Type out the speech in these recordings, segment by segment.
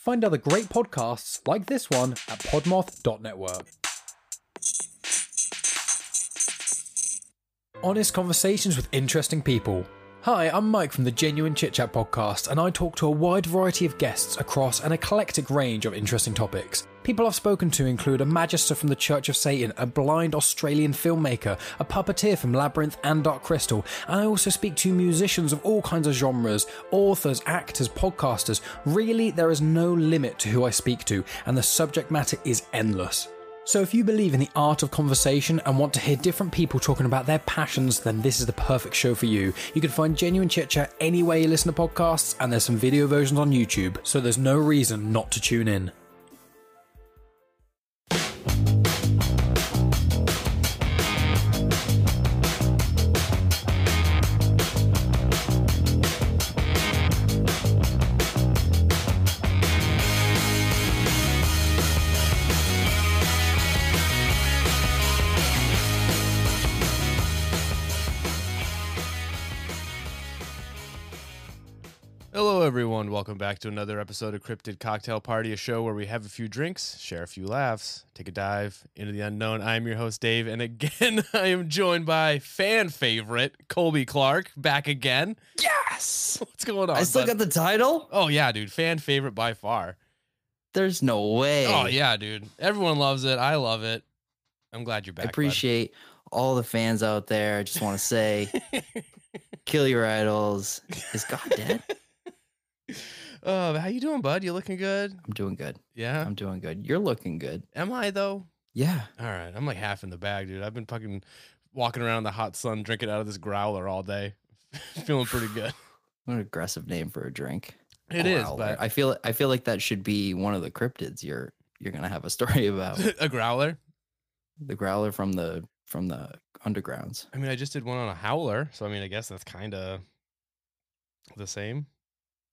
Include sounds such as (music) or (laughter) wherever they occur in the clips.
Find other great podcasts like this one at podmoth.network. Honest conversations with interesting people. Hi, I'm Mike from the Genuine Chit Chat podcast, and I talk to a wide variety of guests across an eclectic range of interesting topics. People I've spoken to include a magister from the Church of Satan, a blind Australian filmmaker, a puppeteer from Labyrinth and Dark Crystal, and I also speak to musicians of all kinds of genres, authors, actors, podcasters. Really, there is no limit to who I speak to, and the subject matter is endless. So, if you believe in the art of conversation and want to hear different people talking about their passions, then this is the perfect show for you. You can find genuine chit chat anywhere you listen to podcasts, and there's some video versions on YouTube, so there's no reason not to tune in. Welcome back to another episode of Cryptid Cocktail Party, a show where we have a few drinks, share a few laughs, take a dive into the unknown. I'm your host, Dave, and again, (laughs) I am joined by fan favorite Colby Clark, back again. Yes. What's going on? I still bud? got the title? Oh yeah, dude, fan favorite by far. There's no way. Oh yeah, dude. Everyone loves it. I love it. I'm glad you're I back. bud. appreciate all the fans out there. I just want to say, (laughs) kill your idols. Is God dead? (laughs) Oh, how you doing, bud? You looking good? I'm doing good. Yeah. I'm doing good. You're looking good. Am I though? Yeah. All right, I'm like half in the bag, dude. I've been fucking walking around in the hot sun, drinking out of this growler all day, (laughs) feeling pretty (sighs) good. What an aggressive name for a drink. It is, Growler. but I feel I feel like that should be one of the cryptids you're you're gonna have a story (laughs) about. (laughs) a growler. the growler from the from the undergrounds. I mean, I just did one on a howler, so I mean, I guess that's kind of the same.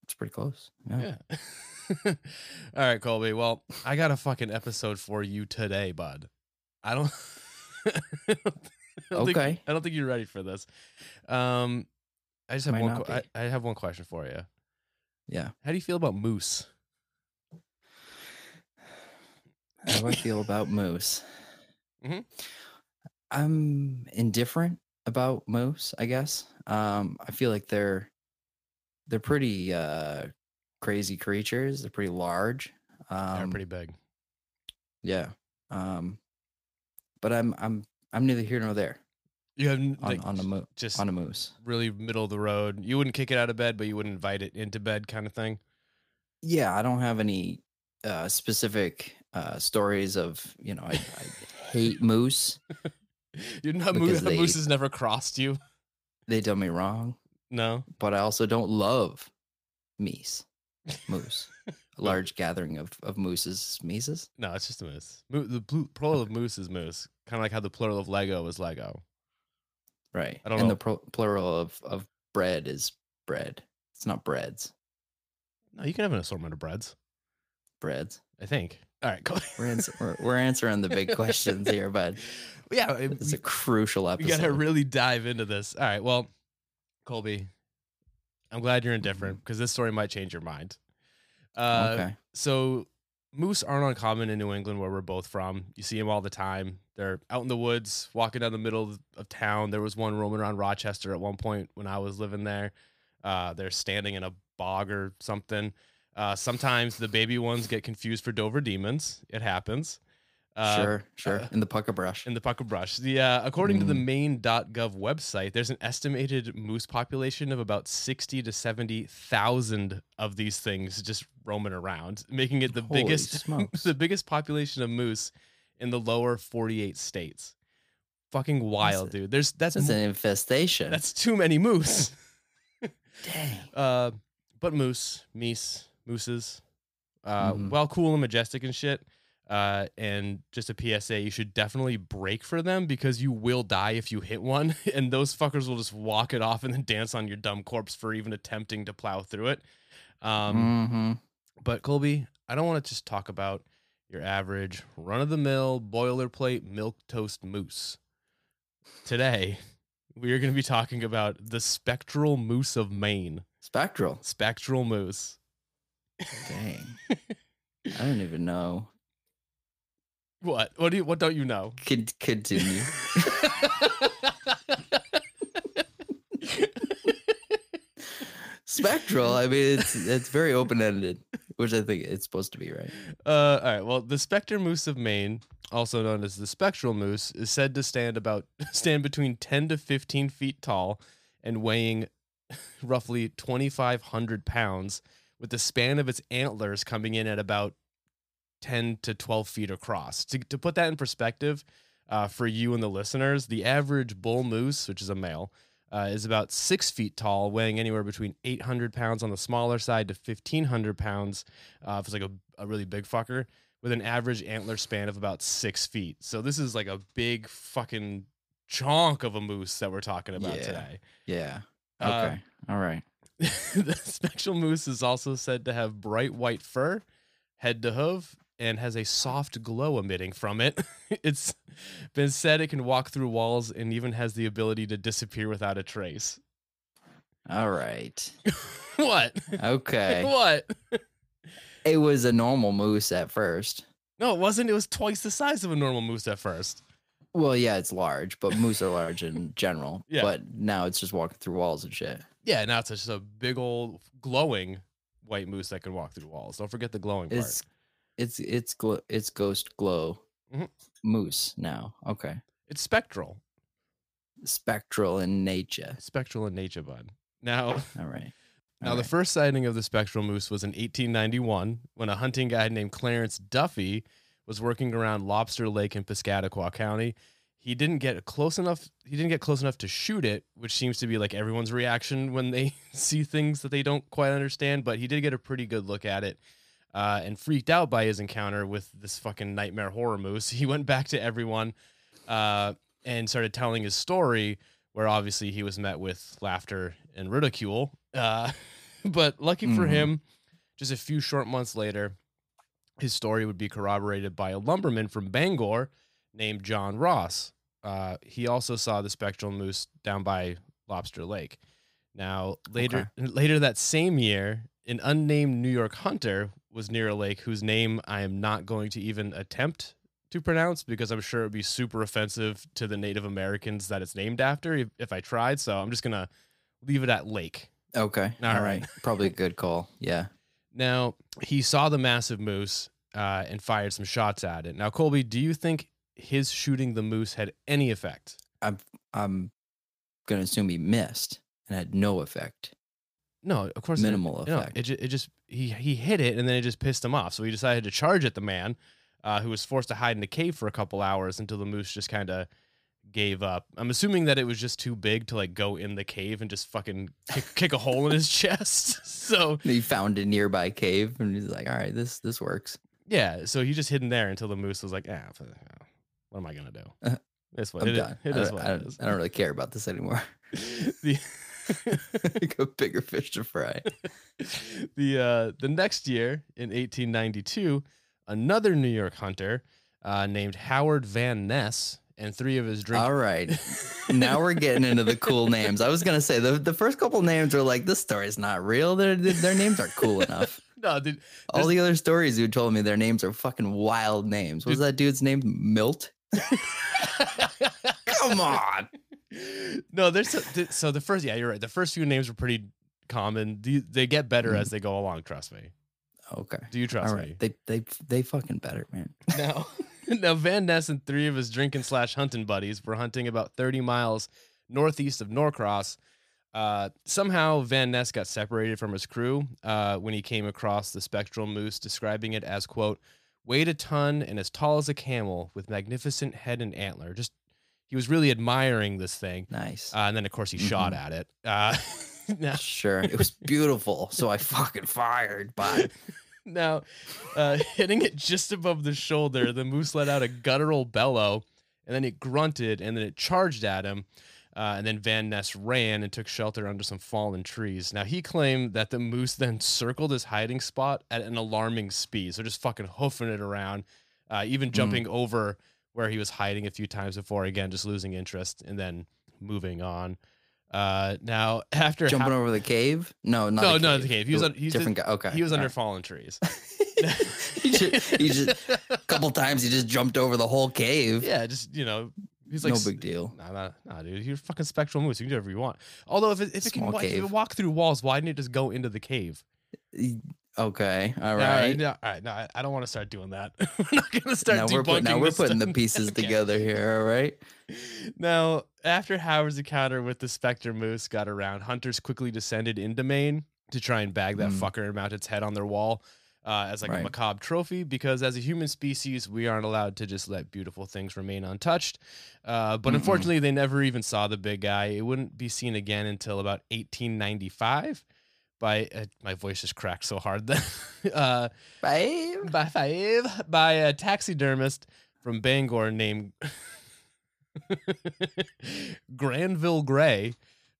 It's pretty close. Yeah. Yeah. (laughs) all right, Colby. Well, I got a fucking episode for you today, bud. I don't. (laughs) I don't think- Okay. I don't think you're ready for this. Um, I just have Might one. I. I have one question for you. Yeah. How do you feel about moose? How do I feel about moose? (laughs) Mhm. I'm indifferent about moose, I guess. Um, I feel like they're they're pretty uh, crazy creatures. They're pretty large. Um, They're pretty big. yeah. Um, but I'm I'm I'm neither here nor there You have on like, on the mo- just on a moose. really middle of the road. You wouldn't kick it out of bed, but you wouldn't invite it into bed, kind of thing. Yeah, I don't have any uh, specific uh, stories of you know I, I hate moose. (laughs) You know, Because (laughs) moose, they- moose has never crossed you. They done me wrong. No. but I also don't love meese, moose. A (laughs) large gathering of, of mooses, meeses. No, it's just a moose. Mo- the plu- plural of moose is moose. Kind of like how the plural of Lego is Lego. Right. I don't and know. the pro- plural of, of bread is bread. It's not breads. No, you can have an assortment of breads. Breads. I think. All right, cool. (laughs) We're, ans- we're, we're answering the big questions here, bud. (laughs) yeah, it- It's a crucial episode. we episode. gotta really dive into this. All right, well, Colby, I'm glad you're indifferent because this story might change your mind. Uh, okay. So moose aren't uncommon in New England, where we're both from. You see them all the time. They're out in the woods, walking down the middle of, of town. There was one roaming around Rochester at one point when I was living there. Uh, they're standing in a bog or something. Uh, sometimes the baby ones get confused for Dover demons. It happens. Uh, sure, sure. uh, In the pucker brush. in the pucker brush. The uh, according to the Mm. Maine.gov website, there's an estimated moose population of about sixty to seventy thousand of these things just roaming around, making it the Holy biggest (laughs) the biggest population of moose in the lower forty eight states. Fucking wild, dude. There's that's That's an infestation. that's too many moose. (laughs) Dang. Uh, but moose, meese, mooses, uh, Mhm. well, cool and majestic and shit. Uh, and just a PSA, you should definitely brake for them because you will die if you hit one, (laughs) and those fuckers will just walk it off and then dance on your dumb corpse for even attempting to plow through it. Um, hmm but Colby, I don't want to just talk about your average run of the mill boilerplate milk toast moose. Today, we are going to be talking about the spectral moose of Maine. Spectral. Spectral moose. Dang. (laughs) I don't even know. What? What do you? What don't you know? Con- continue. Spectral. I mean, it's it's very open ended, which I think it's supposed to be, right? Uh, all right. Well, the specter moose of Maine, also known as the spectral moose, is said to stand about (laughs) stand between ten to fifteen feet tall and weighing (laughs) roughly twenty five hundred pounds, with the span of its antlers coming in at about ten to twelve feet across. To to put that in perspective, uh, for you and the listeners, the average bull moose, which is a male. Uh, is about six feet tall, weighing anywhere between 800 pounds on the smaller side to 1500 pounds uh, if it's like a, a really big fucker with an average antler span of about six feet. So this is like a big fucking chunk of a moose that we're talking about Yeah. today. Yeah. Uh, Okay. All right. (laughs) the spectral moose is also said to have bright white fur, head to hoof, and has a soft glow emitting from it. (laughs) it's been said it can walk through walls and even has the ability to disappear without a trace. All right. (laughs) what? Okay. (laughs) what? it was a normal moose at first. No, it wasn't. It was twice the size of a normal moose at first. Well, yeah, it's large, but moose are large in general. Yeah. But now it's just walking through walls and shit. Yeah, now it's just a big old glowing white moose that can walk through walls. Don't forget the glowing part. It's it's it's it's ghost glow Mhm. moose now. Okay. It's spectral. Spectral in nature. Spectral in nature, bud. Now, All right. (laughs) now All the first sighting of the spectral moose was in 1891 when a hunting guide named Clarence Duffy was working around Lobster Lake in Piscataquis County. He didn't get close enough. He didn't get close enough to shoot it, which seems to be like everyone's reaction when they (laughs) see things that they don't quite understand. But he did get a pretty good look at it, uh, and freaked out by his encounter with this fucking nightmare horror moose. (laughs) He went back to everyone uh, and started telling his story, where obviously he was met with laughter and ridicule. Uh, (laughs) but lucky for Mhm. him, just a few short months later, his story would be corroborated by a lumberman from Bangor named John Ross. Uh, he also saw the spectral moose down by Lobster Lake. Now, later later that same year, an unnamed New York hunter was near a lake whose name I am not going to even attempt to pronounce because I'm sure it would be super offensive to the Native Americans that it's named after if, if I tried. So I'm just gonna leave it at lake. Okay. All All right. right. (laughs) Probably a good call. Yeah. Now he saw the massive moose uh, and fired some shots at it. Now, Colby, do you think his shooting the moose had any effect? I'm gonna assume he missed and had no effect. No, of course. it- Minimal no, effect. it, ju- it just he he hit it and then it just pissed him off. So he decided to charge at the man, uh, who was forced to hide in a cave for a couple hours until the moose just kind of gave up. I'm assuming that it was just too big to like go in the cave and just fucking kick, (laughs) kick a hole in his (laughs) chest. (laughs) So He found a nearby cave and he's like, "All right, this this works." yeah, so he just hid in there until the moose was like, ah, uh, what am I gonna do? Uh, It's what I'm it done. It I, don't, what I, it don't. I don't really care about this anymore. the (laughs) Got bigger fish to fry. (laughs) the uh, the next year in 1892, another New York hunter uh, named Howard Van Ness and three of his drink. All right. now we're getting into the cool (laughs) names. I was gonna say the, the first couple names are like this story's not real. Their their names aren't cool enough. no, dude, All the other stories you told me their names are fucking wild names. What was that dude's name? Milt. Come on. No, there's so, so the first. Yeah, you're right. The first few names were pretty common. The, they get better Mhm. as they go along. Trust me. Okay. Do you trust All me? They they they fucking better, man. (laughs) Now, now (laughs) Van Ness and three of his drinking slash hunting buddies were hunting about 30 miles northeast of Norcross. Uh, somehow Van Ness got separated from his crew uh, when he came across the spectral moose, describing it as quote weighed a ton and as tall as a camel with magnificent head and antler. Just he was really admiring this thing, Nice. uh, and then of course he shot Mhm. at it. Uh, (laughs) now, Sure. It was beautiful. So I fucking fired. But (laughs) Now, uh, hitting it just above the shoulder, the moose let out a guttural bellow, and then it grunted, and then it charged at him. Uh, and then Van Ness ran and took shelter under some fallen trees. Now, he claimed that the moose then circled his hiding spot at an alarming speed. So just fucking hoofing it around, uh, even jumping over where he was hiding a few times before, again, just losing interest and then moving on. Uh, now (laughs) after Jumping ha- over the cave? No, not no, the no, the cave. He was on, he's different in- guy. Okay, he was under all fallen trees. (laughs) (laughs) he just, he just a couple times he just jumped over the whole cave. yeah, just you know, he's like no big deal. Nah, nah, nah, dude. You're fucking spectral moose. You can do whatever you want. Although if it, if it can Small if it walk through walls, why didn't it just go into the cave? Okay, all Nah, right. no, all right. No, I, I don't want to start doing that. (laughs) we're not gonna start now debunking we're put, now we're putting the pieces (laughs) Okay. together here. All right. Now, after Howard's encounter with the Spectre Moose got around, hunters quickly descended into Maine to try and bag that Mm. fucker and mount its head on their wall uh, as like a macabre trophy. Because as a human species, we aren't allowed to just let beautiful things remain untouched. Uh, but Mm-mm. unfortunately, they never even saw the big guy. It wouldn't be seen again until about 1895. By uh, my voice is cracked so hard that (laughs) uh, Five. by five by a taxidermist from Bangor named (laughs) Granville Gray.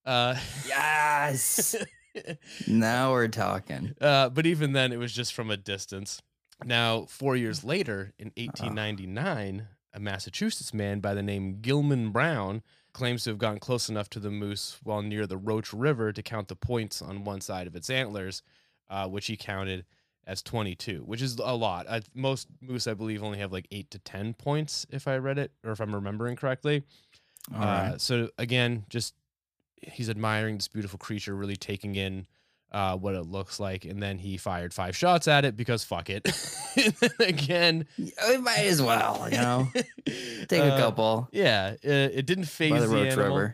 Uh, Yes. (laughs) now we're talking. uh, but even then, it was just from a distance. Now, four years later, in 1899, a Massachusetts man by the name Gilman Brown claims to have gotten close enough to the moose while near the Roach River to count the points on one side of its antlers, uh, which he counted as 22, which is a lot. I, most moose, I believe, only have like eight to 10 points, if I read it or if I'm remembering correctly. Right. Uh, so again, just he's admiring this beautiful creature, really taking in uh, what it looks like, and then he fired five shots at it because fuck it. (laughs) again, we might as well, you know, (laughs) take a uh, couple Yeah, it, it didn't faze by the, the Roach animal,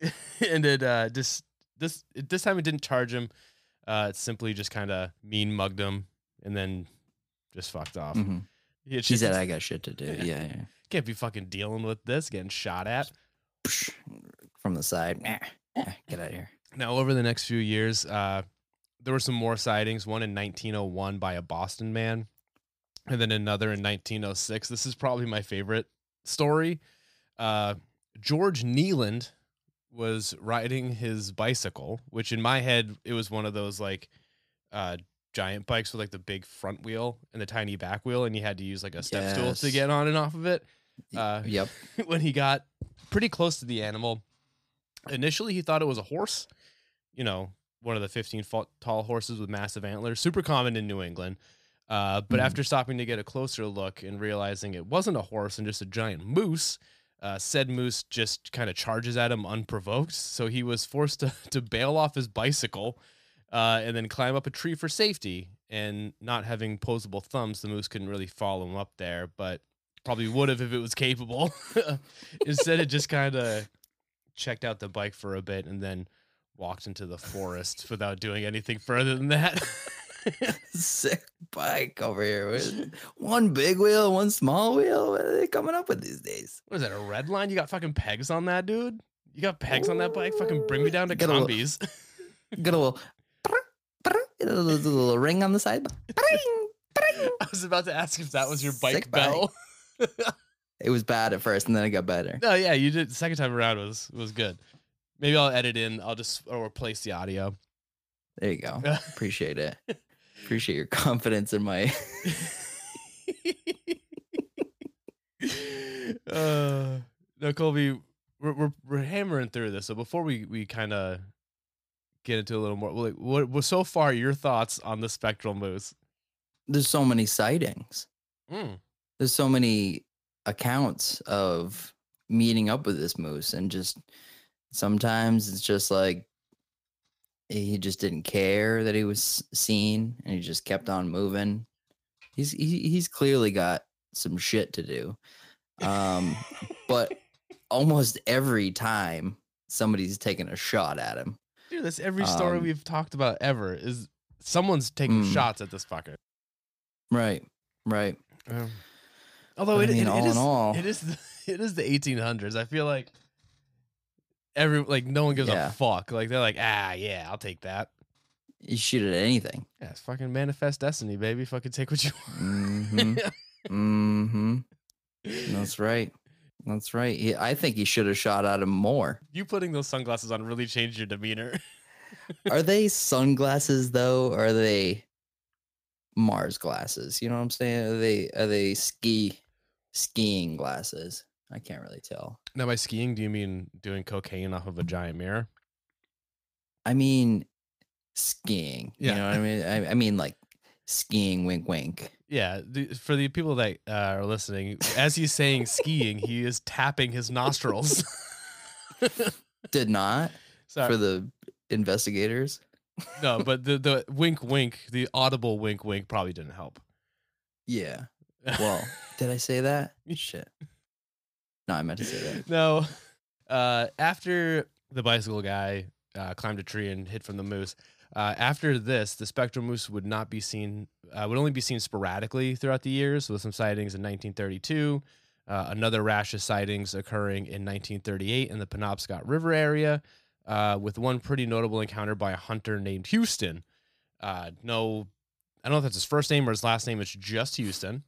(laughs) and it uh, just this this time it didn't charge him. Uh, it simply just kind of mean mugged him, and then just fucked off. Mhm. He, She said, "I got shit to do." Yeah. Yeah, yeah. can't be fucking dealing with this, getting shot at. From the side. Get out of here. Now, over the next few years, uh, there were some more sightings. One in 1901 by a Boston man, and then another in 1906. This is probably my favorite story. Uh, George Nealand was riding his bicycle, which in my head it was one of those like uh, giant bikes with like the big front wheel and the tiny back wheel, and you had to use like a step stool to get on and off of it. Uh, yep. (laughs) when he got pretty close to the animal, initially he thought it was a horse, you know, one of the 15 foot tall horses with massive antlers, super common in New England. Uh, but Mhm. after stopping to get a closer look and realizing it wasn't a horse and just a giant moose, uh, said moose just kind of charges at him unprovoked. So he was forced to, (laughs) to bail off his bicycle uh, and then climb up a tree for safety. And not having posable thumbs, the moose couldn't really follow him up there, but probably would have if it was capable. (laughs) Instead, it just kind of checked out the bike for a bit and then walked into the forest without doing anything further than that. (laughs) Sick bike over here. with One big wheel, one small wheel. What are they coming up with these days? what is that, a red line? You got fucking pegs on that, dude? You got pegs on that bike? Fucking bring me down to Get a little- combies. (laughs) Got a little, a little, ring on the side. (laughs) I was about to ask if that was your bike Sick bike. bell. It was bad at first, and then it got better. no, yeah, you did. The second time around was was good. Maybe I'll edit in. I'll just or replace the audio. There you go. (laughs) Appreciate it. Appreciate your confidence in my. (laughs) uh, no, Colby, we're, we're we're hammering through this. So before we we kind of get into a little more, like, what was so far your thoughts on the spectral moose? There's so many sightings. Mm. There's so many accounts of meeting up with this moose, and just sometimes it's just like he just didn't care that he was seen, and he just kept on moving. He's he, he's clearly got some shit to do. Um, but (laughs) almost every time somebody's taking a shot at him. Dude, that's every story Um, we've talked about ever. Is someone's taking Mm. shots at this fucker? Right. Right. Um, although it, I mean, it- it all in is- all- it is the, (laughs) it is the 1800s. I feel like every like no one gives Yeah. a fuck. Like they're like, ah, yeah, I'll take that. You shoot it at anything. Yeah, it's fucking manifest destiny, baby. Fucking take what you want. (laughs) Mm-hmm. want. mm-hmm. (laughs) That's right. That's right. He, I think he should have shot at him more. you putting those sunglasses on really changed your demeanor. (laughs) Are they sunglasses though? Or are they Mars glasses? You know what I'm saying? Are they are they ski skiing glasses? I can't really tell. Now, by skiing, do you mean doing cocaine off of a giant mirror? I mean, skiing. Yeah. You know what I mean? I, (laughs) I mean, like skiing. Wink, wink. Yeah, the, for the people that uh, are listening, as he's saying skiing, he is tapping his nostrils. (laughs) Did not Sorry. for the investigators. no, (laughs) but the the wink wink, the audible wink wink probably didn't help. Yeah. Well, did I say that? Shit. No, I meant to say that. no. Uh, after the bicycle guy uh, climbed a tree and hid from the moose, uh, after this, the spectral moose would not be seen, uh, would only be seen sporadically throughout the years, with some sightings in 1932, uh, another rash of sightings occurring in 1938 in the Penobscot River area, uh, with one pretty notable encounter by a hunter named Houston. Uh, no, I don't know if that's his first name or his last name. It's just Houston.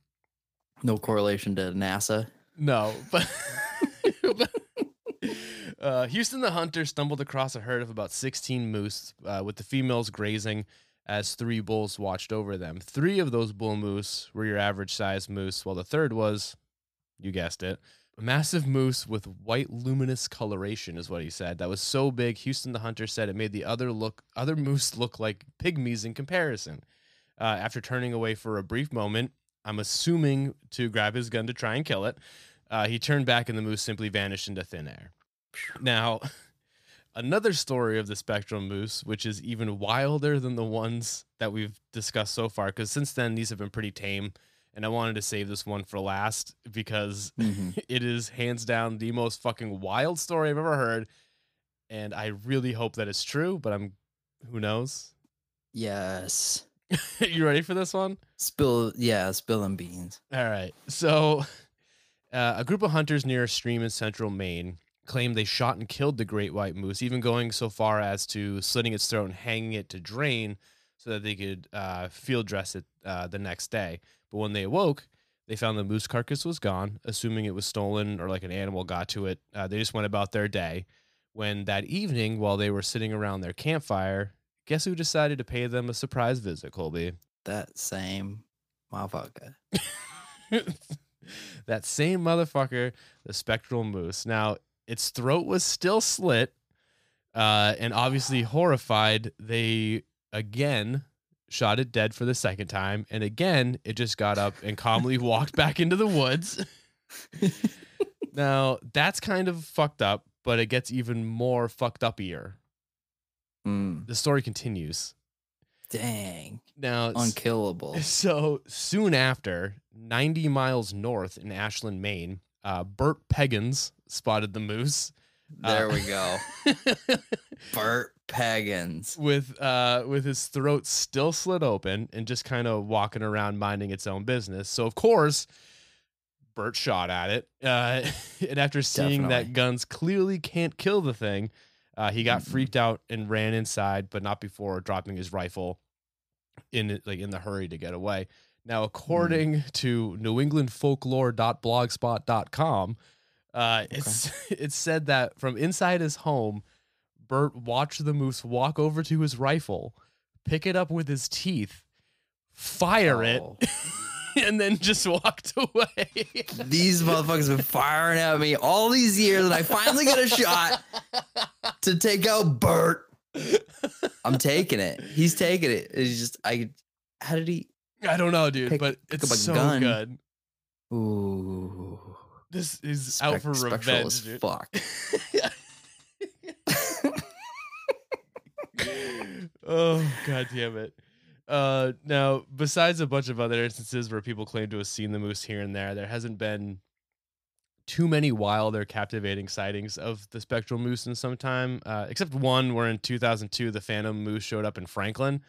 No correlation to NASA. No, but, but (laughs) uh, Houston the hunter stumbled across a herd of about 16 moose, uh, with the females grazing as three bulls watched over them. Three of those bull moose were your average size moose, while the third was, you guessed it, a massive moose with white luminous coloration, is what he said. That was so big, Houston the hunter said it made the other look other moose look like pygmies in comparison. Uh, after turning away for a brief moment, I'm assuming to grab his gun to try and kill it. Uh, he turned back and the moose simply vanished into thin air. Now, (laughs) another story of the spectral moose, which is even wilder than the ones that we've discussed so far, because since then these have been pretty tame. And I wanted to save this one for last because Mhm. (laughs) it is hands down the most fucking wild story I've ever heard. And I really hope that it's true, but I'm who knows? Yes. (laughs) you ready for this one? Spill. Yeah, spilling beans. All right. So, uh, a group of hunters near a stream in central Maine claimed they shot and killed the great white moose, even going so far as to slitting its throat and hanging it to drain so that they could uh, field dress it uh, the next day. But when they awoke, they found the moose carcass was gone, assuming it was stolen or like an animal got to it. Uh, they just went about their day. When that evening, while they were sitting around their campfire, guess who decided to pay them a surprise visit, Colby? That same motherfucker. (laughs) (laughs) that same motherfucker, the spectral moose. Now, its throat was still slit, uh, and obviously horrified, they again shot it dead for the second time, and again it just got up and calmly (laughs) walked back into the woods. (laughs) now, that's kind of fucked up, but it gets even more fucked up here. Mm, The story continues. dang. Now, Unkillable. So soon after, 90 miles north in Ashland, Maine, uh, Bert Peggins spotted the moose There Uh, we go. (laughs) Bert Pagans. with uh, with his throat still slit open and just kind of walking around minding its own business. So of course, Bert shot at it, uh, (laughs) and after seeing that guns clearly can't kill the thing, uh, he got Mm-mm. freaked out and ran inside, but not before dropping his rifle in like in the hurry to get away. Now, according to newenglandfolklore.blogspot.com, uh, it's (laughs) it's said that from inside his home, Bert watched the moose walk over to his rifle, pick it up with his teeth, fire Oh. it, (laughs) and then just walked (laughs) away. These motherfuckers been firing at me all these years, and I finally get a shot to take out Bert. I'm taking it. He's taking it. It's just I. How did he? I don't know, dude, Pick- but pick it's so gun. good. Ooh, This is out for revenge, dude. fuck. (laughs) oh god damn it uh now besides a bunch of other instances where people claim to have seen the moose here and there there hasn't been too many wild or captivating sightings of the spectral moose in some time uh, except one where in 2002 the phantom moose showed up in franklin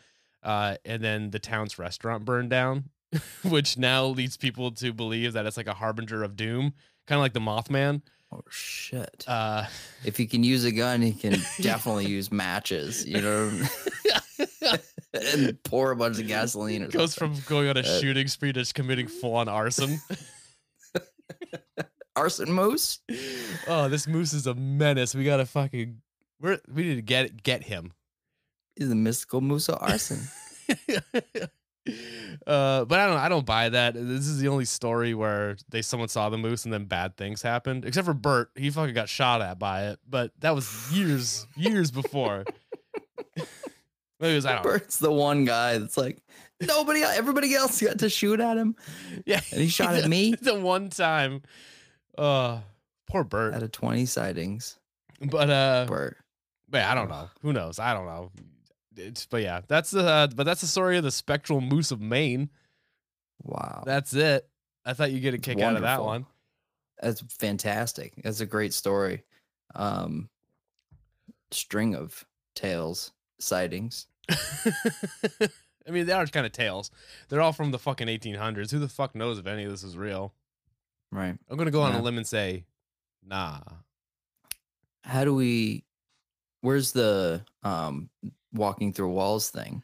uh, and then the town's restaurant burned down (laughs) which now leads people to believe that it's like a harbinger of doom kind of like the mothman Oh shit! uh, if he can use a gun, he can (laughs) definitely use matches. You know, (laughs) and pour a bunch of gasoline. Or goes something. from going on a Uh, shooting spree to just committing full on arson. arson moose. oh, this moose is a menace. We gotta fucking we're, we need to get get him. The mystical moose of arson. (laughs) uh, but I don't I don't buy that. This is the only story where they someone saw the moose and then bad things happened. Except for Bert, he fucking got shot at by it. But that was years years before. (laughs) Maybe it was I don't. Bert's the one guy that's like nobody, everybody else got to shoot at him, Yeah, and he shot at (laughs) me the one time. Uh, poor Bert. out of twenty sightings. But uh, Bert, but yeah, I don't know. Who knows? I don't know. It's, but yeah, that's the uh, but that's the story of the spectral moose of Maine. wow, That's it. I thought you'd get a kick out of that one. that's fantastic. That's a great story. Um, string of tales, sightings. (laughs) I mean, they are kind of tales. They're all from the fucking 1800s. Who the fuck knows if any of this is real? Right. I'm gonna go on Yeah. a limb and say, nah. How do we? Where's the um walking through walls thing?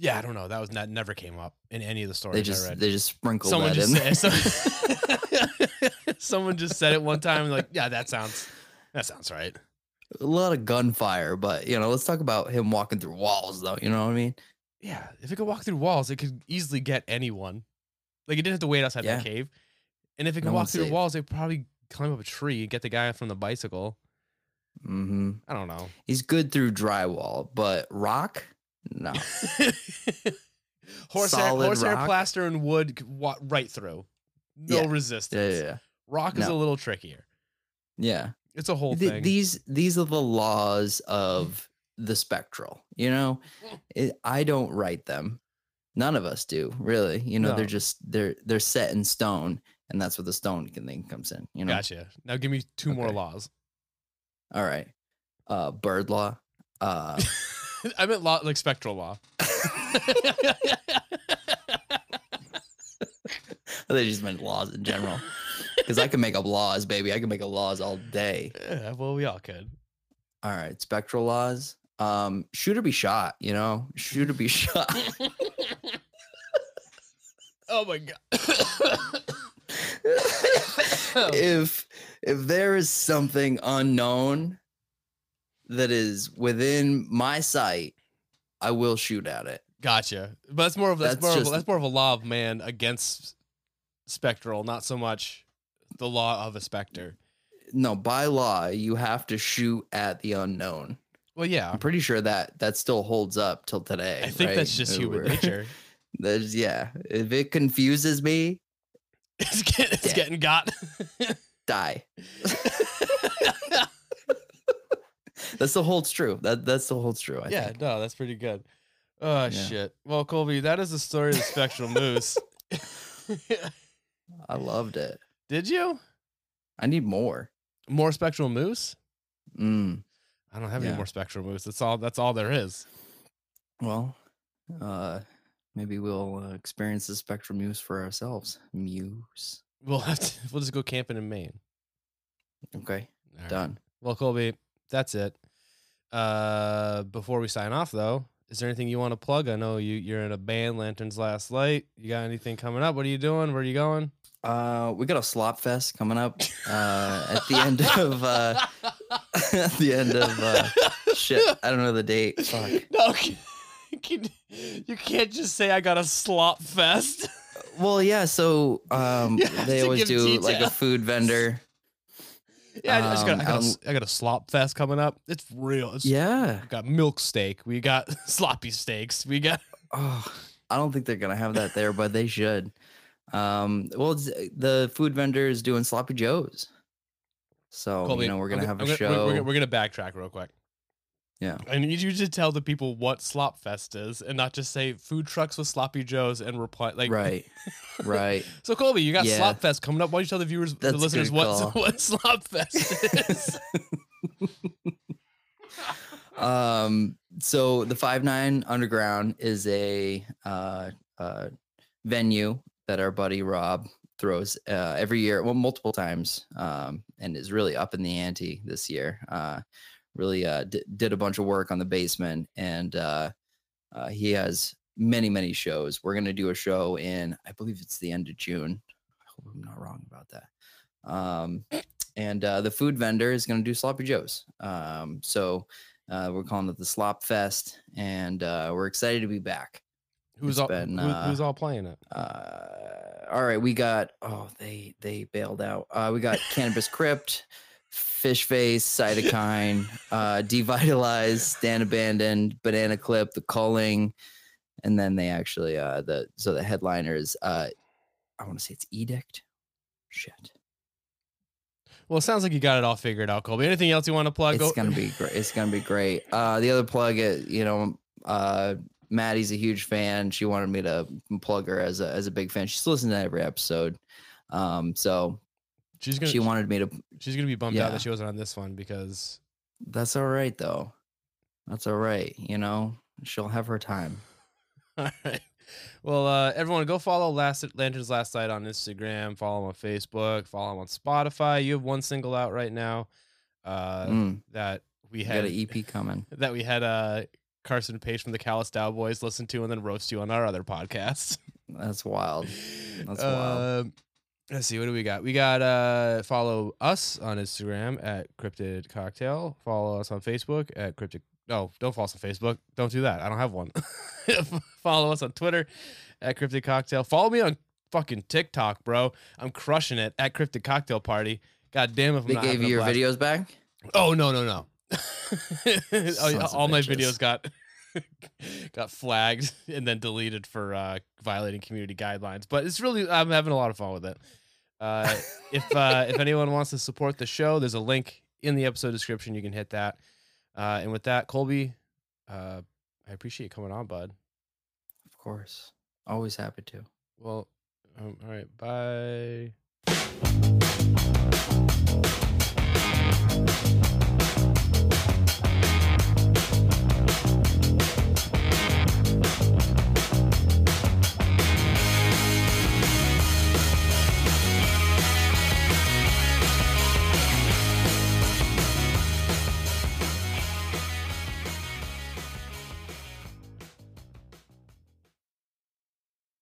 Yeah, I don't know. That was not never came up in any of the stories They I just read. they just sprinkled Someone that just in. said, there. so- (laughs) someone just said it one time, like, yeah, that sounds that sounds right. a lot of gunfire, but you know, let's talk about him walking through walls, though. You know what I mean? Yeah, if it could walk through walls, it could easily get anyone. Like it didn't have to wait outside Yeah. that cave. And if it No could walk through safe. walls, they probably climb up a tree and get the guy from the bicycle. Hmm I don't know. He's good through drywall, but rock, no. (laughs) horsehair, horsehair plaster and wood wa- right through. No Yeah. resistance. Yeah, yeah, yeah. Rock is a little trickier. yeah. It's a whole Th- thing. these these are the laws of the spectral. You know, (laughs) it, I don't write them. None of us do, really. You know, they're just they're they're set in stone, and that's where the stone can- thing comes in. You know. Gotcha. Now give me two more laws. All right. Uh, bird law. Uh, (laughs) I meant law like spectral law. (laughs) they just meant laws in general. (laughs) Because I can make up laws, baby. I can make up laws all day. yeah, well, we all could. All right, spectral laws. Um, shoot or be shot. You know, shoot or be shot. oh my god. if if there is something unknown that is within my sight, I will shoot at it. Gotcha. But that's more of that's, That's more of just- a, that's more of a law of man against spectral, not so much the law of a specter. No, by law, you have to shoot at the unknown. Well, yeah. I'm pretty sure that that still holds up till today. I think that's just human (laughs) nature. There's yeah. If it confuses me, (laughs) It's, get, it's Yeah. getting got. (laughs) die. That still holds true. That that still holds true. I yeah, think. no, that's pretty good. Oh Yeah. shit. Well, Colby, that is the story of the spectral moose. (laughs) (laughs) I loved it. Did you? I need more. More spectral moose? Mm. I don't have any more spectral moose. That's all. That's all there is. Well, uh, maybe we'll uh, experience the spectral muse for ourselves. Muse. We'll have to. (laughs) We'll just go camping in Maine. Okay, All right. done. Well, Colby, that's it. Uh, before we sign off, though, is there anything you want to plug? I know you you're in a band, Lanterns Last Light. You got anything coming up? What are you doing? Where are you going? Uh, we got a slop fest coming up uh, at the end of uh, (laughs) at the end of uh, shit. I don't know the date. Fuck. (laughs) No, can, you can't just say I got a slop fest. Well, yeah. So um, (laughs) they always do like a food vendor. yeah, I just got, I, Um, got a, s- I got a slop fest coming up. It's real. It's, Yeah. We got milk steak. We got (laughs) sloppy steaks. We got. Oh, I don't think they're gonna have that there, but they should. Um, well, the food vendor is doing sloppy joes, so Colby, you know we're gonna go- have a gonna- show. We're, we're, we're gonna backtrack real quick. Yeah. I need you to tell the people what Slop Fest is, and not just say food trucks with sloppy joes and reply like. right, (laughs) right. So Colby, you got Yeah. Slop Fest coming up. Why don't you tell the viewers, That's the listeners, what (laughs) what Slop Fest is? (laughs) um so the five nine underground is a uh uh venue that our buddy rob throws uh every year well multiple times um and is really up in the ante this year uh really uh d- did a bunch of work on the basement and uh, uh he has many many shows we're gonna do a show in i believe it's the end of june i hope i'm not wrong about that um and uh, the food vendor is going to do sloppy joes um so uh, we're calling it the Slop Fest, and uh, we're excited to be back. who's all been, who- who's all playing it? Uh, all right, we got oh they they bailed out. Uh, we got Cannabis Crypt, fish face, cytokine, (laughs) uh, devitalized, stand abandoned, banana clip, the culling, and then they actually uh the so the headliner is uh I want to say it's edict. Shit. Well, it sounds like you got it all figured out, Colby. Anything else you want to plug? It's gonna be great. It's gonna be great. Uh, the other plug, uh, you know, uh, Maddie's a huge fan. She wanted me to plug her as a as a big fan. She's listening to every episode. Um, so she's gonna she wanted me to. she's gonna be bummed out that she wasn't on this one because That's all right though. That's all right. You know, she'll have her time. (laughs) All right. Well, uh, everyone, go follow Last Lanterns Last Night on Instagram. Follow him on Facebook. Follow him on Spotify. You have one single out right now uh, Mm, that we had an EP coming. (laughs) that we had uh, Carson Page from the Callous Cowboys listen to and then roast you on our other podcast. That's wild. That's wild. (laughs) Let's see, what do we got? We got uh follow us on Instagram at Cryptid Cocktail. Follow us on Facebook at Cryptid. No, don't follow us on Facebook. Don't do that. I don't have one. (laughs) follow us on Twitter at Cryptid Cocktail. Follow me on fucking TikTok, bro. I'm crushing it at Cryptid Cocktail Party. God damn if I'm They not gave you your videos back. Oh no no no! (laughs) Of all my videos got (laughs) got flagged (laughs) and then deleted for uh, violating community guidelines. But it's really I'm having a lot of fun with it. Uh, if (laughs) uh, if anyone wants to support the show, there's a link in the episode description. You can hit that. Uh, and with that, Colby, uh, I appreciate you coming on, bud. Of course. Always happy to. Well, um, all right, bye.